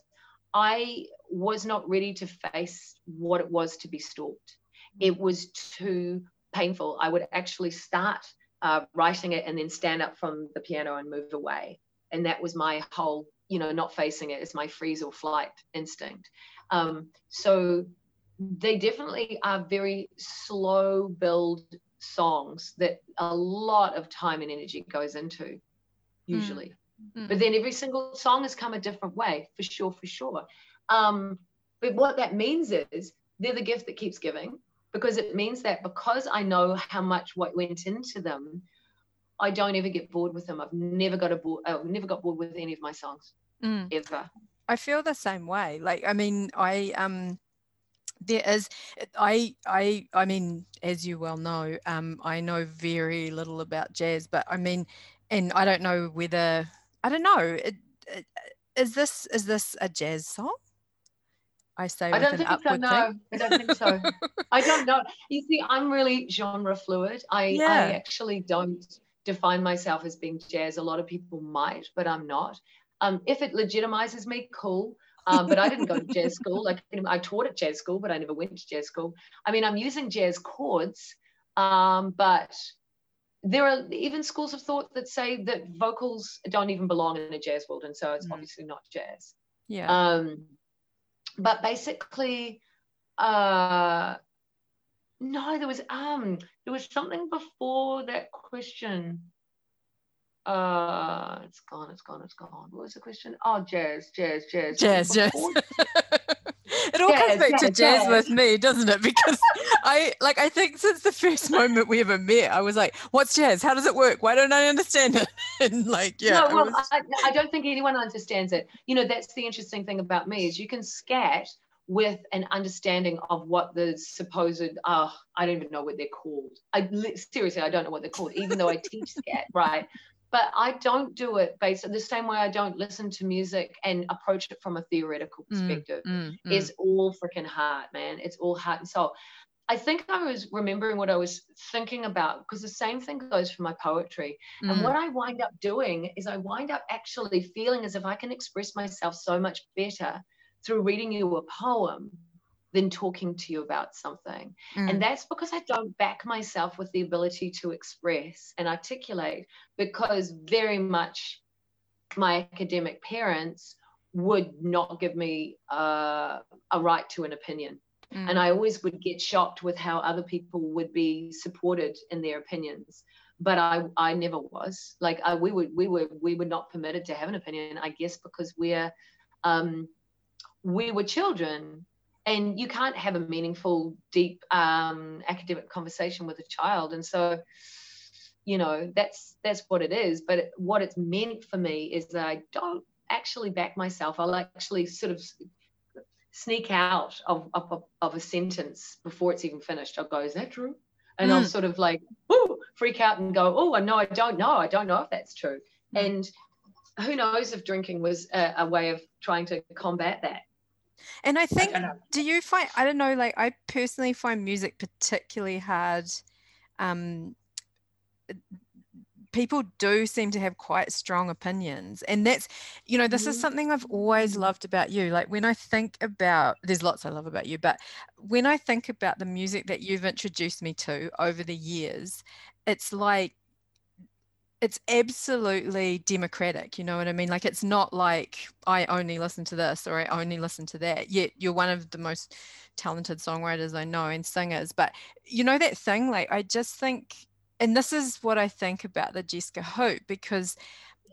I was not ready to face what it was to be stalked. It was too painful. I would actually start uh, writing it and then stand up from the piano and move away. And that was my whole, you know, not facing it is my freeze or flight instinct. Um, so they definitely are very slow build songs that a lot of time and energy goes into. Mm. usually. Mm. But then every single song has come a different way, for sure, for sure. Um, but what that means is they're the gift that keeps giving because it means that because I know how much what went into them, I don't ever get bored with them. I've never got a bored, I've never got bored with any of my songs mm. ever. I feel the same way. Like, I mean, I, um, there is i i i mean as you well know um i know very little about jazz but i mean and I don't know whether I don't know. It, it, is this is this a jazz song? I say I don't think so. No, I don't think so. [LAUGHS] I don't know. You see, I'm really genre fluid. I yeah. I actually don't define myself as being jazz. A lot of people might, but I'm not. Um, if it legitimizes me, cool. Um, but I didn't go to [LAUGHS] jazz school. Like I taught at jazz school, but I never went to jazz school. I mean, I'm using jazz chords, um, but there are even schools of thought that say that vocals don't even belong in a jazz world, and so it's mm. obviously not jazz. Yeah. Um, but basically, uh, no, there was um, there was something before that question. Uh, it's gone, it's gone, it's gone. What was the question? Oh, jazz, jazz, jazz, jazz, jazz. [LAUGHS] it all comes back to jazz, with me, doesn't it? [LAUGHS] Because I like I think since the first moment we ever met, I was like, "What's jazz? How does it work? Why don't I understand it?" [LAUGHS] and like, yeah. No, well, was... I, I don't think anyone understands it. You know, that's the interesting thing about me is you can scat with an understanding of what the supposed oh i don't even know what they're called i seriously i don't know what they're called even though i teach scat right but I don't do it based the same way I don't listen to music and approach it from a theoretical mm, perspective. Mm, mm, mm. It's all freaking heart, man. It's all heart and soul. I think I was remembering what I was thinking about because the same thing goes for my poetry. And mm. what I wind up doing is I wind up actually feeling as if I can express myself so much better through reading you a poem than talking to you about something. Mm. And that's because I don't back myself with the ability to express and articulate, because very much my academic parents would not give me uh, a right to an opinion. Mm. And I always would get shocked with how other people would be supported in their opinions. But I, I never was like I, we would we were we were not permitted to have an opinion. I guess because we're um, we were children and you can't have a meaningful deep um, academic conversation with a child. And so you know that's that's what it is. But what it's meant for me is that i don't actually back myself. I'll actually sort of sneak out of, of, of a sentence before it's even finished. I'll go is that true? And mm. i'll sort of like ooh, freak out and go oh no i don't know. I don't know if that's true. Mm. and who knows if drinking was a, a way of trying to combat that and I think, I do you find, I don't know, like I personally find music particularly hard um, people do seem to have quite strong opinions. And that's you know this is mm-hmm. something i've always loved about you. Like when i think about there's lots i love about you but when i think about the music that you've introduced me to over the years it's like it's absolutely democratic you know what i mean like it's not like i only listen to this or i only listen to that yet you're one of the most talented songwriters i know and singers but you know that thing like i just think and this is what I think about the Jessica Hoop because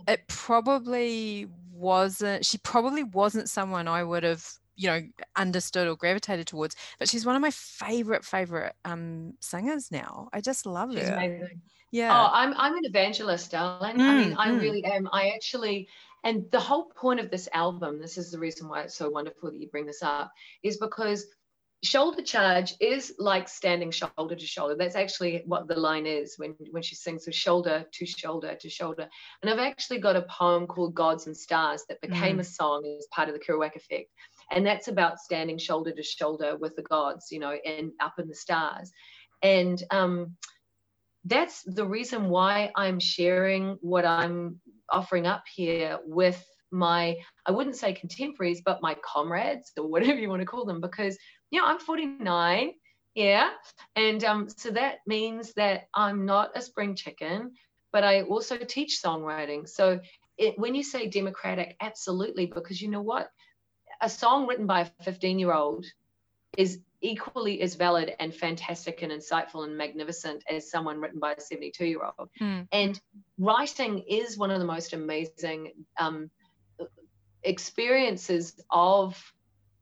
it probably wasn't, she probably wasn't someone I would have, you know, understood or gravitated towards, but she's one of my favorite, favorite um, singers now. I just love she's her. Amazing. Yeah. Oh, I'm, I'm an evangelist, darling. Mm, I mean, I mm. really am. I actually, and the whole point of this album, this is the reason why it's so wonderful that you bring this up, is because shoulder charge is like standing shoulder to shoulder that's actually what the line is when when she sings of shoulder to shoulder to shoulder and i've actually got a poem called gods and stars that became mm. a song as part of the kerouac effect and that's about standing shoulder to shoulder with the gods you know and up in the stars and um, that's the reason why i'm sharing what i'm offering up here with my i wouldn't say contemporaries but my comrades or whatever you want to call them because you know, I'm 49. Yeah. And um, so that means that I'm not a spring chicken, but I also teach songwriting. So it, when you say democratic, absolutely, because you know what? A song written by a 15 year old is equally as valid and fantastic and insightful and magnificent as someone written by a 72 year old. Mm. And writing is one of the most amazing um, experiences of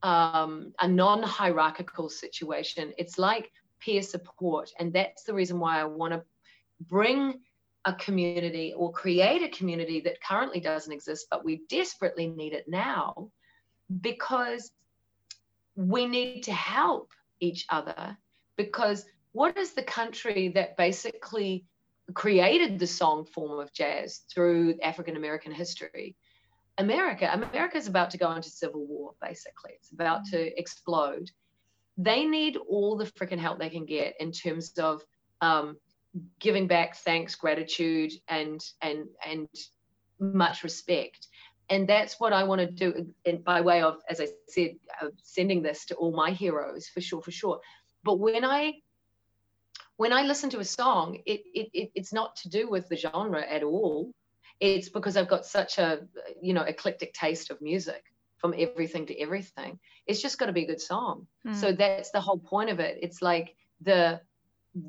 um, a non hierarchical situation. It's like peer support. And that's the reason why I want to bring a community or create a community that currently doesn't exist, but we desperately need it now because we need to help each other. Because what is the country that basically created the song form of jazz through African American history? America, America is about to go into civil war, basically. It's about mm. to explode. They need all the freaking help they can get in terms of um, giving back thanks, gratitude, and and and much respect. And that's what I want to do in, by way of, as I said, uh, sending this to all my heroes for sure, for sure. But when I when I listen to a song, it, it, it it's not to do with the genre at all it's because I've got such a you know eclectic taste of music from everything to everything. It's just got to be a good song. Mm. So that's the whole point of it. It's like the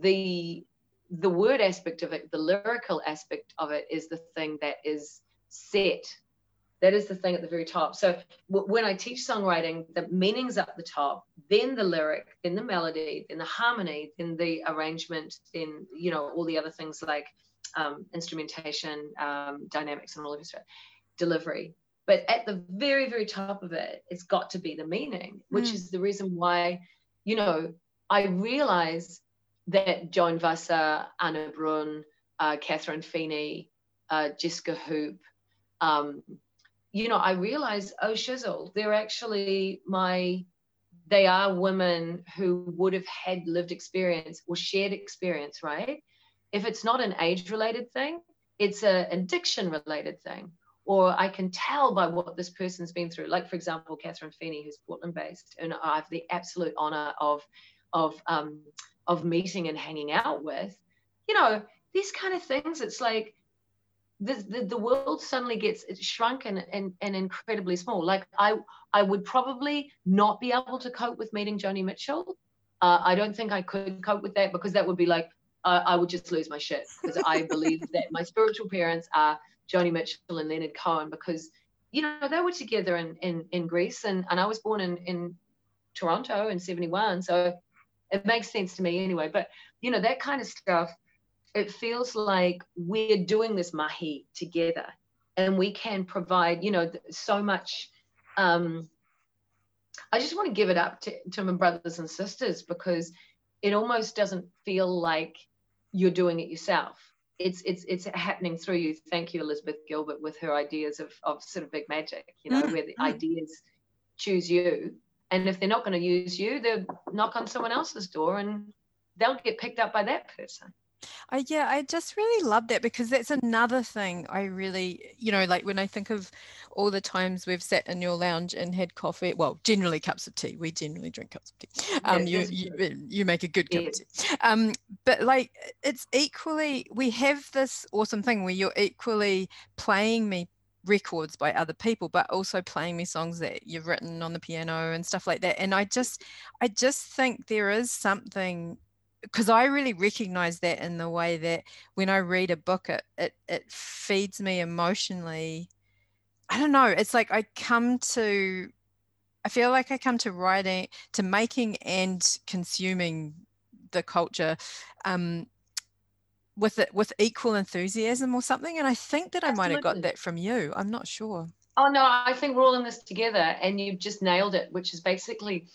the the word aspect of it, the lyrical aspect of it is the thing that is set. That is the thing at the very top. So w- when I teach songwriting, the meaning's up the top, then the lyric, then the melody, then the harmony, then the arrangement, then you know all the other things like um, instrumentation, um, dynamics, and all of this delivery. But at the very, very top of it, it's got to be the meaning, which mm. is the reason why, you know, I realize that Joan Wasser, Ane Brun, uh, Catherine Feeny, uh, Jesca Hoop, um, you know, I realize, oh, shizzle, they're actually my, they are women who would have had lived experience or shared experience, right? if it's not an age related thing, it's an addiction related thing. Or I can tell by what this person's been through. Like, for example, Catherine Feeny, who's Portland based, and I have the absolute honor of, of, um, of meeting and hanging out with. You know, these kind of things, it's like, the, the, the, world suddenly gets shrunk and, and, and incredibly small. Like I, I would probably not be able to cope with meeting Joni Mitchell. Uh, I don't think I could cope with that because that would be like, I, I would just lose my shit because I [LAUGHS] believe that my spiritual parents are Joni Mitchell and Leonard Cohen because you know they were together in in, in Greece and, and I was born in in Toronto in 71 so it makes sense to me anyway but you know that kind of stuff it feels like we're doing this mahi together and we can provide you know so much um I just want to give it up to, to my brothers and sisters because it almost doesn't feel like you're doing it yourself. It's it's it's happening through you. Thank you, Elizabeth Gilbert, with her ideas of of sort of big magic. You know, mm-hmm. where the mm. ideas choose you, and if they're not going to use you, they'll knock on someone else's door, and they'll get picked up by that person. I yeah, I just really love that because that's another thing I really, you know, like when I think of all the times we've sat in your lounge and had coffee, well, generally cups of tea. We generally drink cups of tea. Um, you, you you make a good cup yes. of tea. Um, but like it's equally, we have this awesome thing where you're equally playing me records by other people but also playing me songs that you've written on the piano and stuff like that and i just i just think there is something because I really recognize that in the way that when I read a book, it, it it feeds me emotionally. I don't know. It's like I come to, I feel like I come to writing, to making and consuming the culture, um, with it with equal enthusiasm or something. And I think that I might have got that from you. I'm not sure. Oh no, I think we're all in this together, and you've just nailed it. Which is basically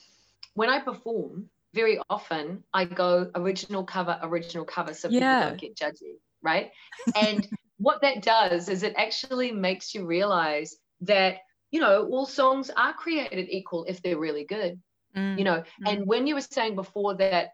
when I perform very often I go original cover, original cover, so yeah. people don't get judgy, right? [LAUGHS] and what that does is it actually makes you realize that you know all songs are created equal if they're really good, mm. you know. Mm. And when you were saying before that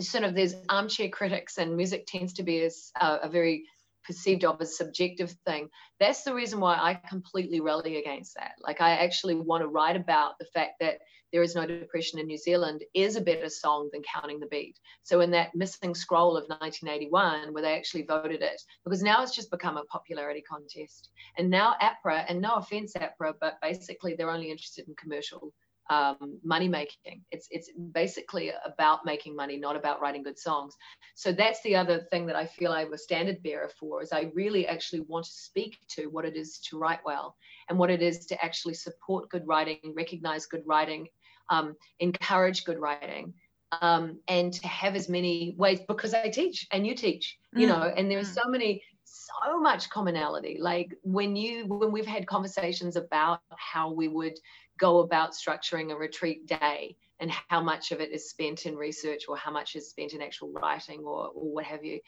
sort of there's armchair critics and music tends to be as uh, a very perceived of as subjective thing that's the reason why i completely rally against that like i actually want to write about the fact that there Is No Depression in New Zealand is a better song than Counting the Beat. So in that missing scroll of 1981, where they actually voted it, because now it's just become a popularity contest. And now APRA, and no offense, APRA, but basically they're only interested in commercial um, money making. It's it's basically about making money, not about writing good songs. So that's the other thing that I feel I'm a standard bearer for is I really actually want to speak to what it is to write well and what it is to actually support good writing, recognize good writing, um, encourage good writing. Um, and to have as many ways because I teach and you teach, you mm. know, and there are so many, so much commonality. Like when you, when we've had conversations about how we would go about structuring a retreat day and how much of it is spent in research or how much is spent in actual writing or, or what have you.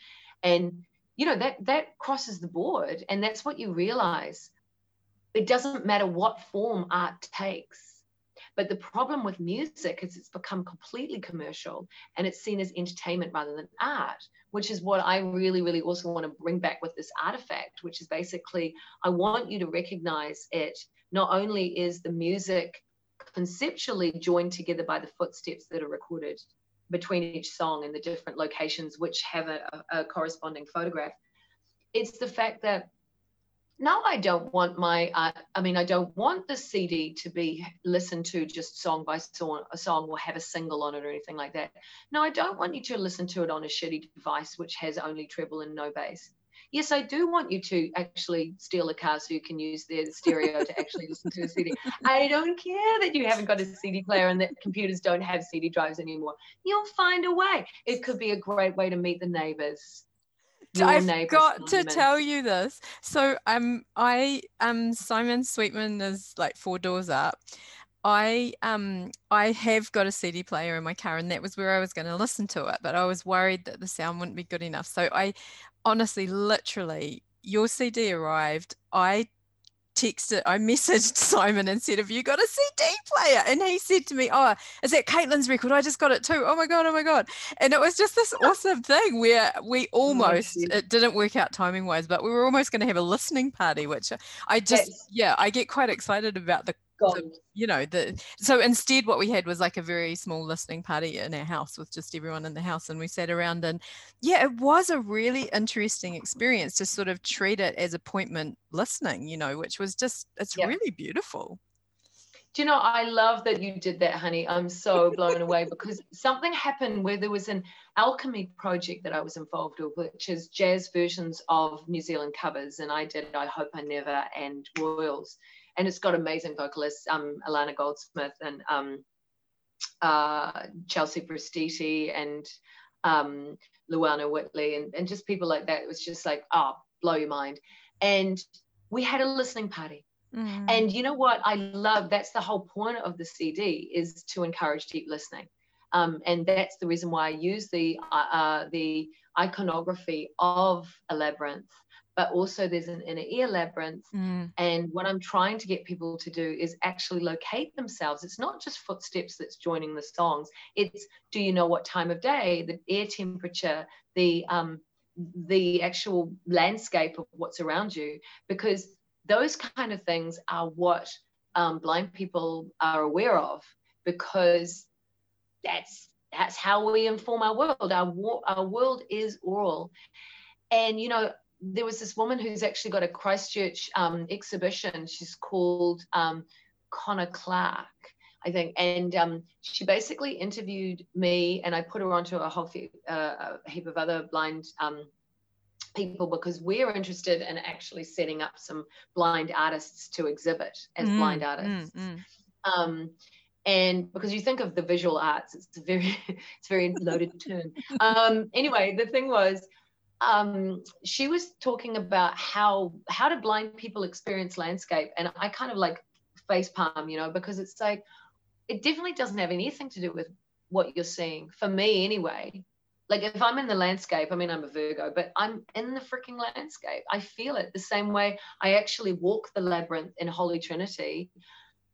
And, you know, that, that crosses the board. And that's what you realize. It doesn't matter what form art takes but the problem with music is it's become completely commercial and it's seen as entertainment rather than art, which is what I really, really also want to bring back with this artifact, which is basically I want you to recognize it. Not only is the music conceptually joined together by the footsteps that are recorded between each song and the different locations which have a, a corresponding photograph, it's the fact that no, I don't want my, uh, I mean, I don't want the CD to be listened to just song by song, a song or have a single on it or anything like that. No, I don't want you to listen to it on a shitty device which has only treble and no bass. Yes, I do want you to actually steal a car so you can use the stereo to actually [LAUGHS] listen to a CD. I don't care that you haven't got a CD player and that computers don't have CD drives anymore. You'll find a way. It could be a great way to meet the neighbors I've got to tell you this. So um I um Simon Sweetman is like four doors up. I um I have got a CD player in my car and that was where I was going to listen to it, but I was worried that the sound wouldn't be good enough. So I honestly literally your CD arrived. I texted, I messaged [LAUGHS] Simon and said, Have you got a CD player? And he said to me, Oh, is that Caitlin's record? I just got it too. Oh my God, oh my God. And it was just this oh. awesome thing where we oh, almost, it didn't work out timing wise, but we were almost going to have a listening party, which I just, yes. yeah, I get quite excited about the you know the so instead what we had was like a very small listening party in our house with just everyone in the house and we sat around and yeah it was a really interesting experience to sort of treat it as appointment listening you know which was just it's yeah. really beautiful. Do you know i love that you did that honey. I'm so blown away [LAUGHS] because something happened where there was an alchemy project that i was involved with which is jazz versions of new zealand covers and i did i hope i never and royals and it's got amazing vocalists, um, Alana Goldsmith and um, uh, Chelsea Prastiti and um, Luana Whitley and, and just people like that. It was just like, oh, blow your mind. And we had a listening party. Mm. And you know what I love? That's the whole point of the CD is to encourage deep listening. Um, and that's the reason why I use the uh, uh, the iconography of a labyrinth but also there's an inner ear labyrinth. Mm. And what I'm trying to get people to do is actually locate themselves. It's not just footsteps that's joining the songs. It's do you know what time of day, the air temperature, the um, the actual landscape of what's around you, because those kind of things are what um, blind people are aware of, because that's that's how we inform our world. Our our world is oral, and you know there was this woman who's actually got a Christchurch um, exhibition. She's called um, Connor Clark, I think, and um, she basically interviewed me, and I put her onto a whole few, uh, a heap of other blind um, people because we're interested in actually setting up some blind artists to exhibit as mm, blind artists. Mm, mm. Um, and because you think of the visual arts, it's a very, [LAUGHS] it's a very loaded term. Um, anyway, the thing was, um, she was talking about how how do blind people experience landscape, and I kind of like face palm, you know, because it's like it definitely doesn't have anything to do with what you're seeing for me anyway. Like if I'm in the landscape, I mean I'm a Virgo, but I'm in the freaking landscape. I feel it the same way I actually walk the labyrinth in Holy Trinity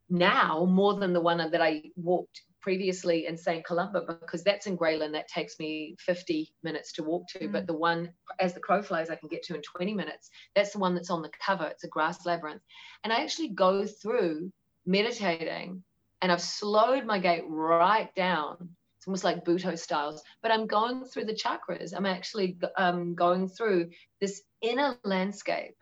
now more than the one that I walked previously in St. Columba because that's in Grey Lynn. That takes me 50 minutes to walk to. Mm. But the one, as the crow flies, I can get to in 20 minutes. That's the one that's on the cover. It's a grass labyrinth. And I actually go through meditating and I've slowed my gait right down. It's almost like Butoh styles, but I'm going through the chakras. I'm actually um, going through this inner landscape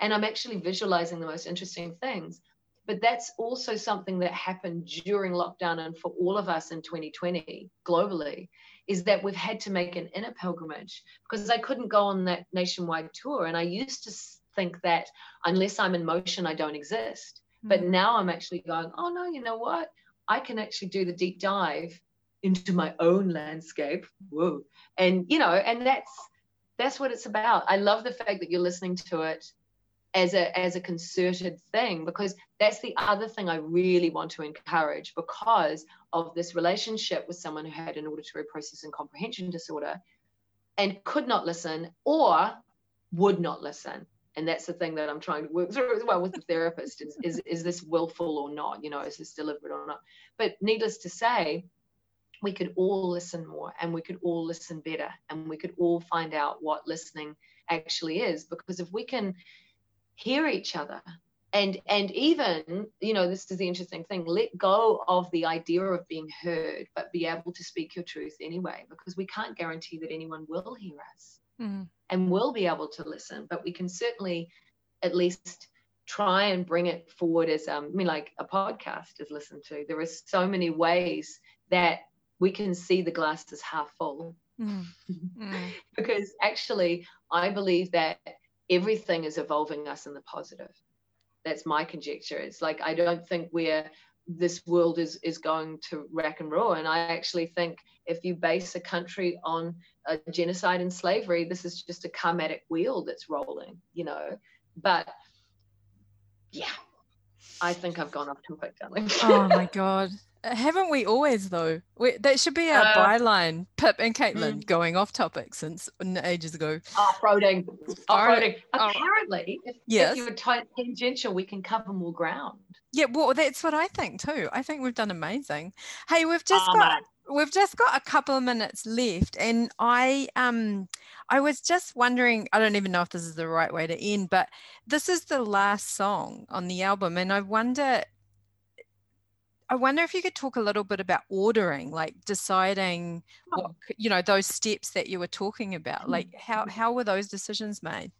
and I'm actually visualizing the most interesting things. But that's also something that happened during lockdown and for all of us in 2020 globally is that we've had to make an inner pilgrimage because I couldn't go on that nationwide tour. And I used to think that unless I'm in motion, I don't exist. Mm-hmm. But now I'm actually going, oh no, you know what? I can actually do the deep dive into my own landscape. Whoa. And you know, and that's that's what it's about. I love the fact that you're listening to it as a as a concerted thing because that's the other thing I really want to encourage because of this relationship with someone who had an auditory processing comprehension disorder and could not listen or would not listen. And that's the thing that I'm trying to work through as well with the therapist is, is is this willful or not? You know is this deliberate or not? But needless to say we could all listen more and we could all listen better and we could all find out what listening actually is because if we can hear each other and and even you know this is the interesting thing let go of the idea of being heard but be able to speak your truth anyway because we can't guarantee that anyone will hear us mm. and will be able to listen but we can certainly at least try and bring it forward as um, i mean like a podcast is listened to there are so many ways that we can see the glass as half full mm. [LAUGHS] Mm. because actually i believe that everything is evolving us in the positive. That's my conjecture. It's like I don't think we're this world is is going to rack and roll. And I actually think if you base a country on a genocide and slavery, this is just a karmatic wheel that's rolling, you know. But yeah, I think I've gone off topic, darling. oh my [LAUGHS] god. Haven't we always though? We, that should be our uh, byline. Pip and Caitlin mm. going off topic since ages ago. Off-roading. Off-roading. Apparently, if, yes. if you're tangential, we can cover more ground. Yeah, well, that's what I think too. I think we've done amazing. Hey, we've just oh, got man. We've just got a couple of minutes left, and I um I was just wondering. I don't even know if this is the right way to end, but this is the last song on the album, and I wonder I wonder if you could talk a little bit about ordering, like deciding what oh. you know those steps that you were talking about. Hmm. Like how how were those decisions made?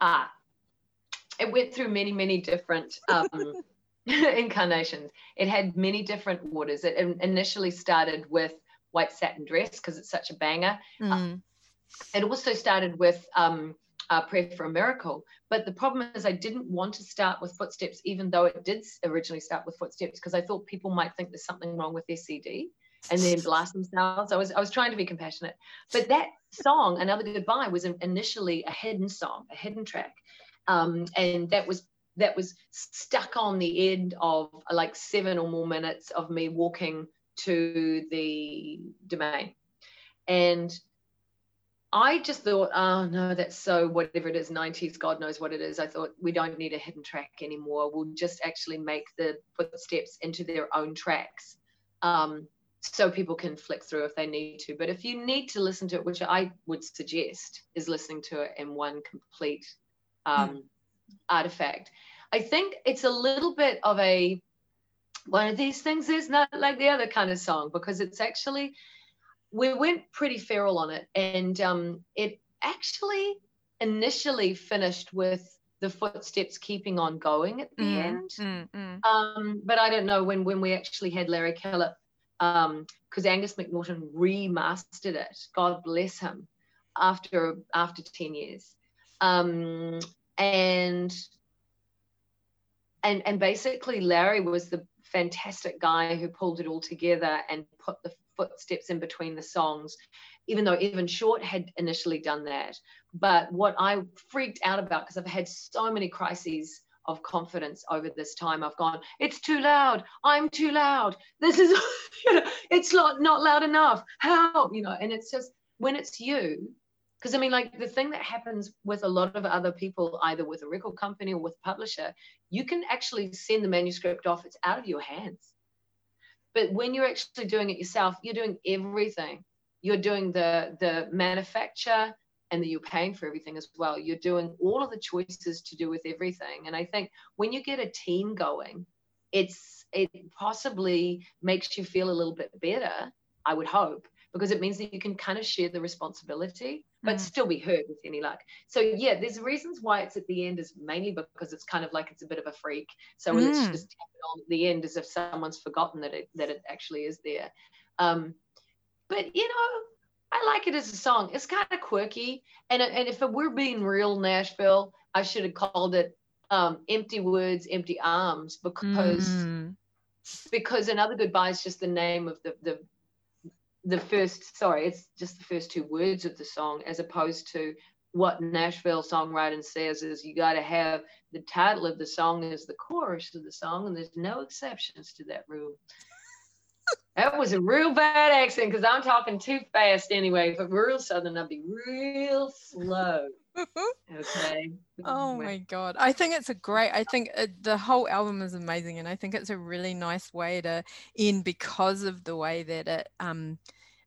Ah, it went through many many different um, [LAUGHS] [LAUGHS] incarnations. It had many different orders. It initially started with white satin dress because it's such a banger. Mm. Uh, it also started with um, uh, Prayer for a Miracle. But the problem is, I didn't want to start with Footsteps, even though it did originally start with Footsteps, because I thought people might think there's something wrong with their CD and then blast [LAUGHS] themselves. I was I was trying to be compassionate, but that song, Another Goodbye, was initially a hidden song, a hidden track, um, and that was that was stuck on the end of like seven or more minutes of me walking to the domain, and I just thought, oh no, that's so whatever it is, 90s, God knows what it is. I thought we don't need a hidden track anymore. We'll just actually make the footsteps into their own tracks. Um, so people can flick through if they need to. But if you need to listen to it, which I would suggest, is listening to it in one complete um, mm. Artifact. I think it's a little bit of a one of these things is not like the other kind of song because it's actually we went pretty feral on it, and um, it actually initially finished with the footsteps keeping on going at the mm, end. Mm, mm. Um, but I don't know when when we actually had Larry Kellett, because um, Angus McNaughton remastered it. God bless him. After after ten years, um, and and and basically Larry was the fantastic guy who pulled it all together and put the footsteps in between the songs, even though even Short had initially done that. But what I freaked out about, because I've had so many crises of confidence over this time, I've gone, it's too loud. I'm too loud. This is, [LAUGHS] you know, it's not, not loud enough. Help, you know, and it's just when it's you, because I mean, like the thing that happens with a lot of other people, either with a record company or with a publisher, you can actually send the manuscript off, it's out of your hands but when you're actually doing it yourself, you're doing everything. You're doing the the manufacture and that you're paying for everything as well. You're doing all of the choices to do with everything. And I think when you get a team going, it's it possibly makes you feel a little bit better, I would hope, because it means that you can kind of share the responsibility but mm. still be heard with any luck so yeah there's reasons why it's at the end is mainly because it's kind of like it's a bit of a freak so mm. let's just tap it on at the end as if someone's forgotten that it that it actually is there um, but you know I like it as a song. It's kind of quirky, and and if we're being real Nashville, I should have called it um, "Empty Words, Empty Arms" because mm. because another goodbye is just the name of the the the first sorry it's just the first two words of the song as opposed to what nashville songwriting says is you got to have the title of the song as the chorus of the song and there's no exceptions to that rule that was a real bad accent because i'm talking too fast anyway if real southern i'd be real slow. [LAUGHS] Okay. Oh my god. I think it's a great i think it, the whole album is amazing and i think it's a really nice way to end because of the way that it um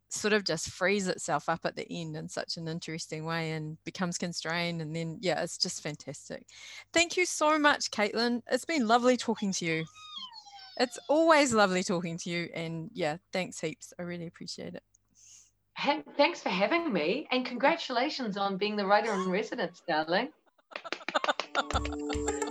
sort of just frees itself up at the end in such an interesting way and becomes constrained and then yeah it's just fantastic. Thank you so much caitlin. It's been lovely talking to you it's always lovely talking to you and yeah thanks heaps. I really appreciate it. Thanks for having me, and congratulations on being the writer in residence, darling. [LAUGHS]